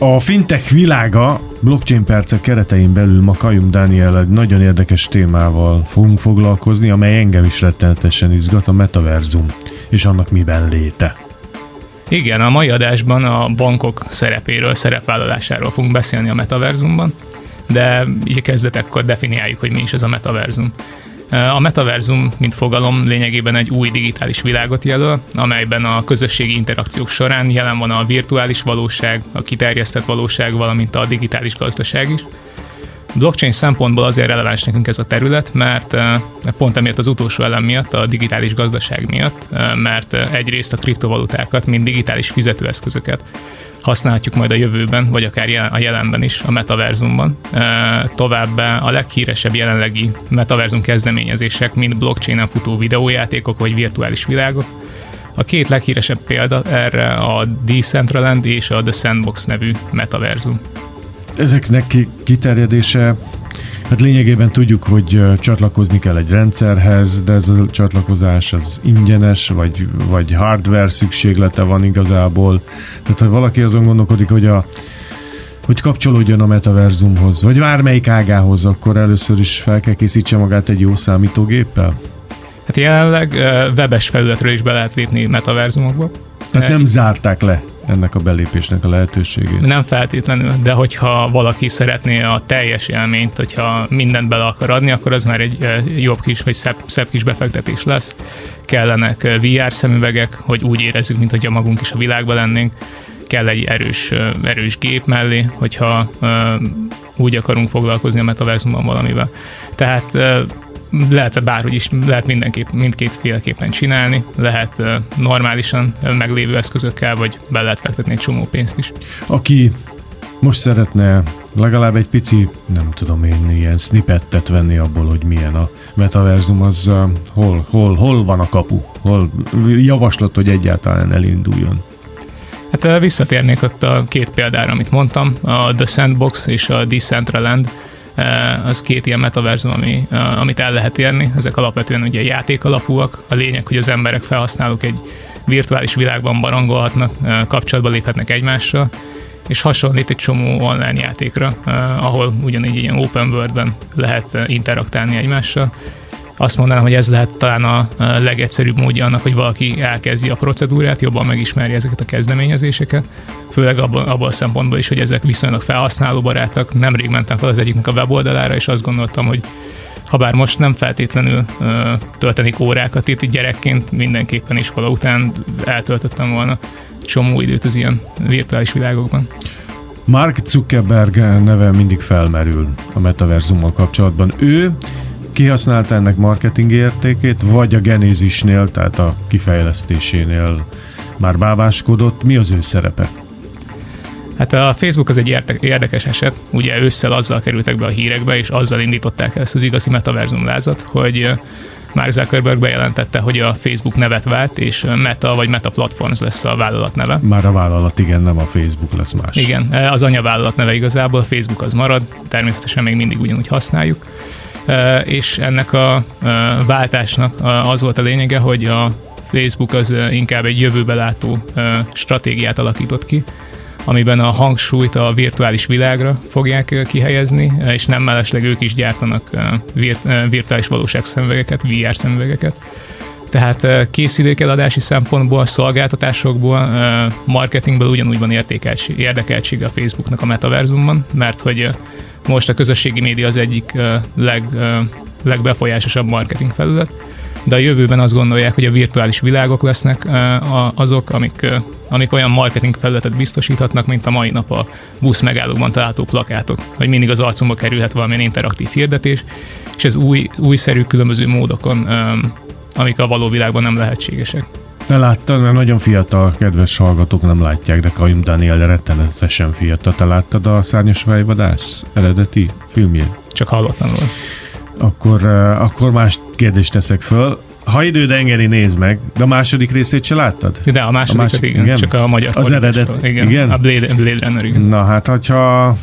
A fintech világa blockchain percek keretein belül ma Kajum Dániel egy nagyon érdekes témával fogunk foglalkozni, amely engem is rettenetesen izgat, a metaverzum és annak miben léte. Igen, a mai adásban a bankok szerepéről, szerepvállalásáról fogunk beszélni a metaverzumban, de így kezdetekkor definiáljuk, hogy mi is ez a metaverzum. A metaverzum, mint fogalom, lényegében egy új digitális világot jelöl, amelyben a közösségi interakciók során jelen van a virtuális valóság, a kiterjesztett valóság, valamint a digitális gazdaság is. Blockchain szempontból azért releváns nekünk ez a terület, mert pont emiatt az utolsó elem miatt, a digitális gazdaság miatt, mert egyrészt a kriptovalutákat, mint digitális fizetőeszközöket használhatjuk majd a jövőben, vagy akár a jelenben is a metaverzumban. Továbbá a leghíresebb jelenlegi metaverzum kezdeményezések, mint blockchainen futó videójátékok vagy virtuális világok. A két leghíresebb példa erre a Decentraland és a The Sandbox nevű metaverzum. Ezeknek kiterjedése Hát lényegében tudjuk, hogy csatlakozni kell egy rendszerhez, de ez a csatlakozás az ingyenes, vagy, vagy hardware szükséglete van igazából. Tehát ha valaki azon gondolkodik, hogy a hogy kapcsolódjon a metaverzumhoz, vagy bármelyik ágához, akkor először is fel kell készítse magát egy jó számítógéppel? Hát jelenleg webes felületről is be lehet lépni metaverzumokba. Tehát nem zárták le ennek a belépésnek a lehetőségét. Nem feltétlenül, de hogyha valaki szeretné a teljes élményt, hogyha mindent bele akar adni, akkor az már egy jobb kis, vagy szebb, szebb kis befektetés lesz. Kellenek VR szemüvegek, hogy úgy érezzük, mint hogyha magunk is a világban lennénk. Kell egy erős, erős gép mellé, hogyha úgy akarunk foglalkozni a metaverzumban valamivel. Tehát lehet bárhogy is, lehet mindenképp, mindkét féleképpen csinálni, lehet normálisan meglévő eszközökkel, vagy be lehet fektetni egy csomó pénzt is. Aki most szeretne legalább egy pici, nem tudom én, ilyen snippettet venni abból, hogy milyen a metaverzum, az uh, hol, hol, hol van a kapu? Hol javaslat, hogy egyáltalán elinduljon? Hát visszatérnék ott a két példára, amit mondtam, a The Sandbox és a Decentraland az két ilyen metaverzum, ami, eh, amit el lehet érni. Ezek alapvetően ugye játék alapúak. A lényeg, hogy az emberek felhasználók egy virtuális világban barangolhatnak, eh, kapcsolatba léphetnek egymással, és hasonlít egy csomó online játékra, ahol ugyanígy ilyen open world-ben lehet interaktálni egymással azt mondanám, hogy ez lehet talán a legegyszerűbb módja annak, hogy valaki elkezdi a procedúrát, jobban megismerje ezeket a kezdeményezéseket, főleg abban, abban a szempontból is, hogy ezek viszonylag felhasználóbarátak. Nemrég mentem fel az egyiknek a weboldalára, és azt gondoltam, hogy ha bár most nem feltétlenül ö, töltenik órákat itt gyerekként mindenképpen iskola után eltöltöttem volna csomó időt az ilyen virtuális világokban. Mark Zuckerberg neve mindig felmerül a metaverzummal kapcsolatban. Ő kihasználta ennek marketing értékét, vagy a genézisnél, tehát a kifejlesztésénél már báváskodott. Mi az ő szerepe? Hát a Facebook az egy érdekes eset. Ugye ősszel azzal kerültek be a hírekbe, és azzal indították ezt az igazi metaverzum lázat, hogy Mark Zuckerberg bejelentette, hogy a Facebook nevet vált, és Meta vagy Meta Platforms lesz a vállalat neve. Már a vállalat, igen, nem a Facebook lesz más. Igen, az anyavállalat neve igazából, Facebook az marad, természetesen még mindig ugyanúgy használjuk és ennek a váltásnak az volt a lényege, hogy a Facebook az inkább egy jövőbe látó stratégiát alakított ki, amiben a hangsúlyt a virtuális világra fogják kihelyezni, és nem mellesleg ők is gyártanak virtuális valóság szemüvegeket, VR szemüvegeket. Tehát készülékeladási szempontból, szolgáltatásokból, marketingből ugyanúgy van érdekeltsége a Facebooknak a metaverzumban, mert hogy most a közösségi média az egyik leg, legbefolyásosabb marketing felület, de a jövőben azt gondolják, hogy a virtuális világok lesznek azok, amik, amik olyan marketing felületet biztosíthatnak, mint a mai nap a busz megállókban található plakátok, hogy mindig az arcunkba kerülhet valamilyen interaktív hirdetés, és ez új, újszerű különböző módokon, amik a való világban nem lehetségesek. Te láttad, mert nagyon fiatal, kedves hallgatók nem látják, de Kajum Daniel rettenetesen fiatal. Te láttad a Szárnyas Fejvadász eredeti filmjét? Csak hallottam róla. Akkor, uh, akkor más kérdést teszek föl. Ha időd engedi, nézd meg. De a második részét se láttad? De a második, a második igen, igen, csak a magyar Az eredet, igen, igen. A Blade, Blade Runner, igen. Na hát, hogyha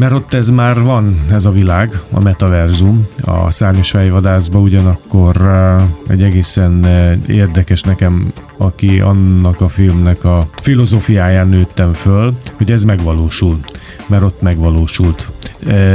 Mert ott ez már van, ez a világ, a metaverzum, a szárnyas fejvadászba ugyanakkor egy egészen érdekes nekem, aki annak a filmnek a filozófiáján nőttem föl, hogy ez megvalósul, mert ott megvalósult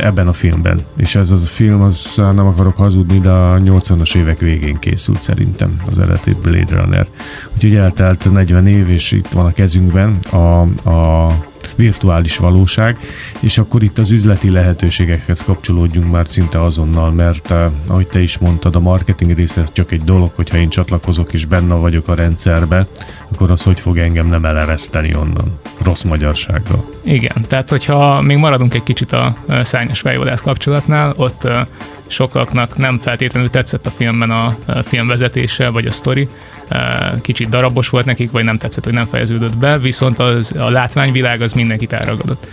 ebben a filmben. És ez az a film, az nem akarok hazudni, de a 80-as évek végén készült szerintem az eredeti Blade Runner. Úgyhogy eltelt 40 év, és itt van a kezünkben a, a virtuális valóság, és akkor itt az üzleti lehetőségekhez kapcsolódjunk már szinte azonnal, mert eh, ahogy te is mondtad, a marketing része ez csak egy dolog, hogyha én csatlakozok és benne vagyok a rendszerbe, akkor az hogy fog engem nem elereszteni onnan, rossz magyarsággal. Igen, tehát hogyha még maradunk egy kicsit a szárnyas fejvadász kapcsolatnál, ott eh, sokaknak nem feltétlenül tetszett a filmben a filmvezetése vagy a sztori, kicsit darabos volt nekik, vagy nem tetszett, hogy nem fejeződött be, viszont az, a látványvilág az mindenkit elragadott.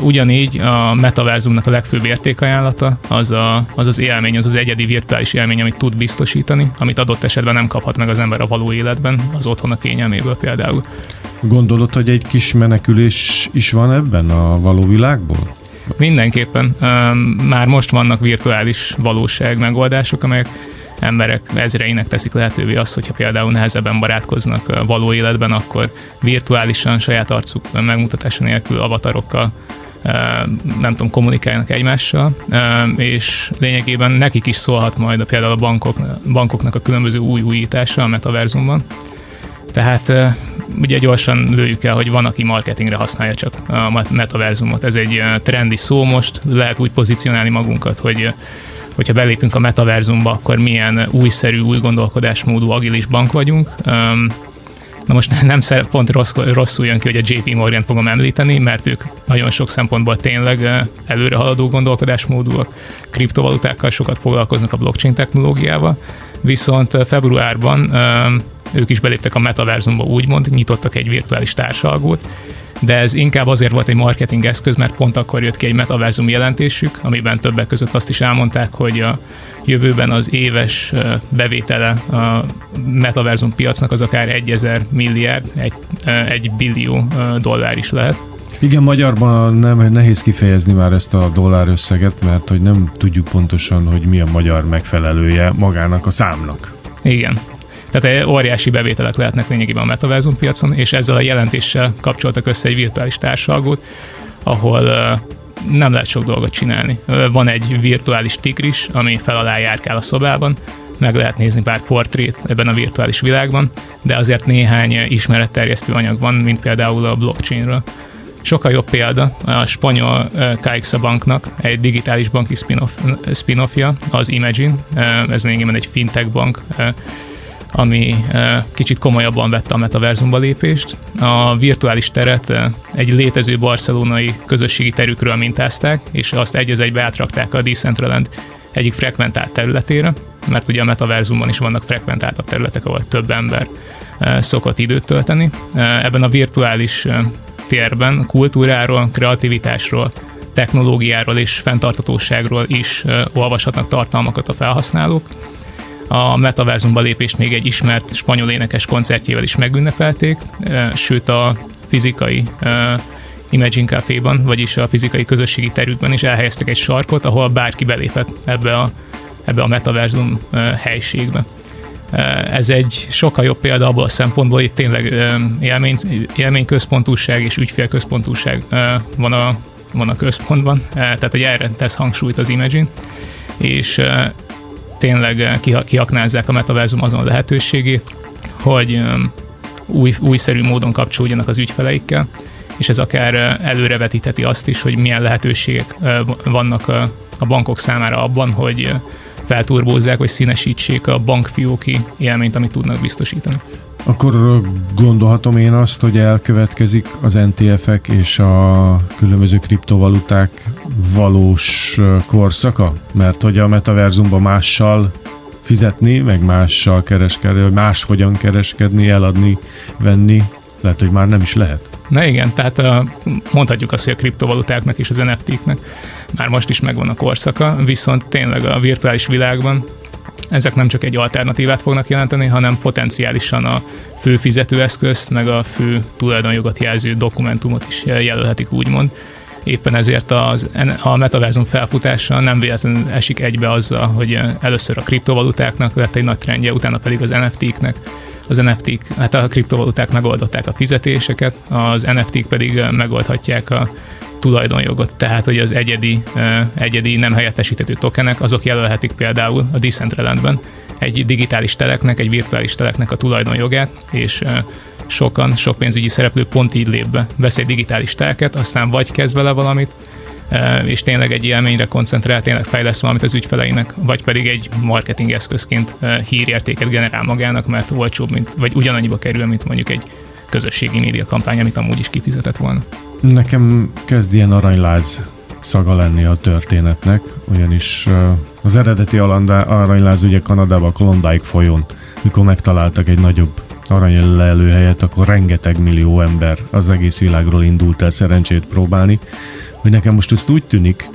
Ugyanígy a metaverzumnak a legfőbb értékajánlata az, a, az az élmény, az az egyedi virtuális élmény, amit tud biztosítani, amit adott esetben nem kaphat meg az ember a való életben, az otthon a kényelméből például. Gondolod, hogy egy kis menekülés is van ebben a való világból? Mindenképpen. Már most vannak virtuális valóság megoldások, amelyek emberek ezreinek teszik lehetővé azt, hogyha például nehezebben barátkoznak való életben, akkor virtuálisan saját arcuk megmutatása nélkül avatarokkal nem tudom, kommunikálnak egymással, és lényegében nekik is szólhat majd például a bankok, bankoknak a különböző új újítása a metaverzumban. Tehát ugye gyorsan lőjük el, hogy van, aki marketingre használja csak a metaverzumot. Ez egy trendi szó most, lehet úgy pozícionálni magunkat, hogy hogyha belépünk a metaverzumba, akkor milyen újszerű, új gondolkodásmódú, agilis bank vagyunk. Na most nem szeret, pont rossz, rosszul jön ki, hogy a JP Morgan fogom említeni, mert ők nagyon sok szempontból tényleg előre haladó gondolkodásmódúak, kriptovalutákkal sokat foglalkoznak a blockchain technológiával, viszont februárban ők is beléptek a metaverzumba úgymond, nyitottak egy virtuális társalgót, de ez inkább azért volt egy marketing eszköz, mert pont akkor jött ki egy metaverzum jelentésük, amiben többek között azt is elmondták, hogy a jövőben az éves bevétele a metaverzum piacnak az akár 1000 milliárd, egy, egy billió dollár is lehet. Igen, magyarban nem nehéz kifejezni már ezt a dollár összeget, mert hogy nem tudjuk pontosan, hogy mi a magyar megfelelője magának a számnak. Igen. Tehát óriási bevételek lehetnek lényegében a metaverzum piacon, és ezzel a jelentéssel kapcsoltak össze egy virtuális társalgót, ahol nem lehet sok dolgot csinálni. Van egy virtuális tigris, ami fel alá járkál a szobában, meg lehet nézni pár portrét ebben a virtuális világban, de azért néhány ismeretterjesztő anyag van, mint például a blockchainről. Sokkal jobb példa a spanyol Caixa banknak egy digitális banki spin-off, spin-offja, az Imagine, ez lényegében egy fintech bank, ami kicsit komolyabban vette a metaverzumba lépést. A virtuális teret egy létező barcelonai közösségi terükről mintázták, és azt egy egybe átrakták a Decentraland egyik frekventált területére, mert ugye a metaverzumban is vannak frekventáltabb területek, ahol több ember szokott időt tölteni. Ebben a virtuális térben kultúráról, kreativitásról, technológiáról és fenntartatóságról is olvashatnak tartalmakat a felhasználók a metaverzumba lépést még egy ismert spanyol énekes koncertjével is megünnepelték, sőt a fizikai Imagine Café-ban, vagyis a fizikai közösségi terükben is elhelyeztek egy sarkot, ahol bárki belépett ebbe a, ebbe a metaverzum helységbe. Ez egy sokkal jobb példa abból a szempontból, hogy tényleg élmény, élményközpontúság és ügyfélközpontúság van a, van a központban, tehát hogy erre tesz hangsúlyt az Imagine, és tényleg eh, kiaknázzák a metaverzum azon lehetőségét, hogy új, újszerű módon kapcsolódjanak az ügyfeleikkel, és ez akár eh, előrevetíteti azt is, hogy milyen lehetőségek eh, vannak a bankok számára abban, hogy felturbózzák, vagy színesítsék a bankfióki élményt, amit tudnak biztosítani. Akkor gondolhatom én azt, hogy elkövetkezik az NTF-ek és a különböző kriptovaluták valós korszaka? Mert hogy a metaverzumban mással fizetni, meg mással kereskedni, vagy máshogyan kereskedni, eladni, venni, lehet, hogy már nem is lehet. Na igen, tehát mondhatjuk azt, hogy a kriptovalutáknak és az NFT-knek már most is megvan a korszaka, viszont tényleg a virtuális világban ezek nem csak egy alternatívát fognak jelenteni, hanem potenciálisan a fő fizetőeszközt, meg a fő tulajdonjogot jelző dokumentumot is jelölhetik úgymond. éppen ezért az, a metaverzum felfutása nem véletlenül esik egybe azzal, hogy először a kriptovalutáknak lett egy nagy trendje, utána pedig az NFT-knek. Az NFT-k, hát a kriptovaluták megoldották a fizetéseket, az NFT-k pedig megoldhatják a tulajdonjogot, tehát hogy az egyedi, egyedi nem helyettesíthető tokenek, azok jelölhetik például a Decentralandben egy digitális teleknek, egy virtuális teleknek a tulajdonjogát, és sokan, sok pénzügyi szereplő pont így lép be, vesz egy digitális telket, aztán vagy kezd vele valamit, és tényleg egy élményre koncentrál, tényleg fejlesz valamit az ügyfeleinek, vagy pedig egy marketing eszközként hírértéket generál magának, mert olcsóbb, mint, vagy ugyanannyiba kerül, mint mondjuk egy közösségi média kampány, amit amúgy is kifizetett volna. Nekem kezd ilyen aranyláz szaga lenni a történetnek, ugyanis az eredeti aranyláz ugye Kanadában Klondike folyón, mikor megtaláltak egy nagyobb arany akkor rengeteg millió ember az egész világról indult el szerencsét próbálni, hogy nekem most ezt úgy tűnik,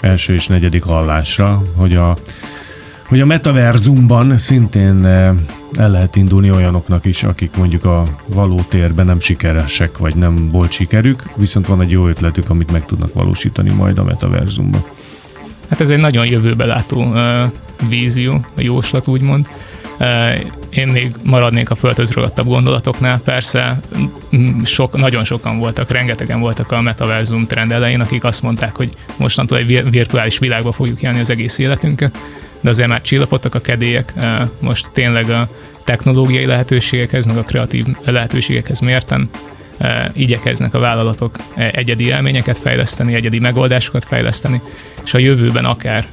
első és negyedik hallásra, hogy a, hogy a metaverzumban szintén el lehet indulni olyanoknak is, akik mondjuk a való térben nem sikeresek, vagy nem volt sikerük, viszont van egy jó ötletük, amit meg tudnak valósítani majd a metaverzumban. Hát ez egy nagyon jövőbe látó uh, vízió, a jóslat úgymond. Uh, én még maradnék a földhöz ragadtabb gondolatoknál. Persze sok, nagyon sokan voltak, rengetegen voltak a metaverzum trend elején, akik azt mondták, hogy mostantól egy virtuális világba fogjuk élni az egész életünket de azért már csillapodtak a kedélyek, most tényleg a technológiai lehetőségekhez, meg a kreatív lehetőségekhez mérten igyekeznek a vállalatok egyedi élményeket fejleszteni, egyedi megoldásokat fejleszteni, és a jövőben akár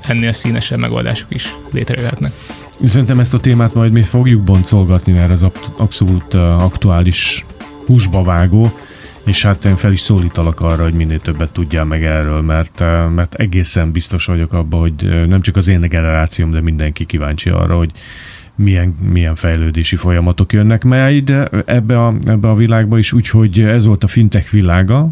ennél színesebb megoldások is létrejöhetnek. Szerintem ezt a témát majd mi fogjuk boncolgatni, mert ez abszolút aktuális húsba vágó és hát én fel is szólítalak arra, hogy minél többet tudjál meg erről, mert, eh, mert egészen biztos vagyok abban, hogy eh, nem csak az én generációm, de mindenki kíváncsi arra, hogy milyen, milyen fejlődési folyamatok jönnek majd ebbe a, ebbe a világba is, úgyhogy ez volt a fintech világa,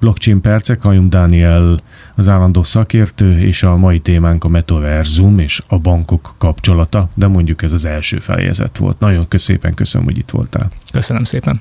blockchain percek, Kajum Dániel az állandó szakértő, és a mai témánk a metaverzum és a bankok kapcsolata, de mondjuk ez az első fejezet volt. Nagyon szépen köszönöm, hogy itt voltál. Köszönöm szépen.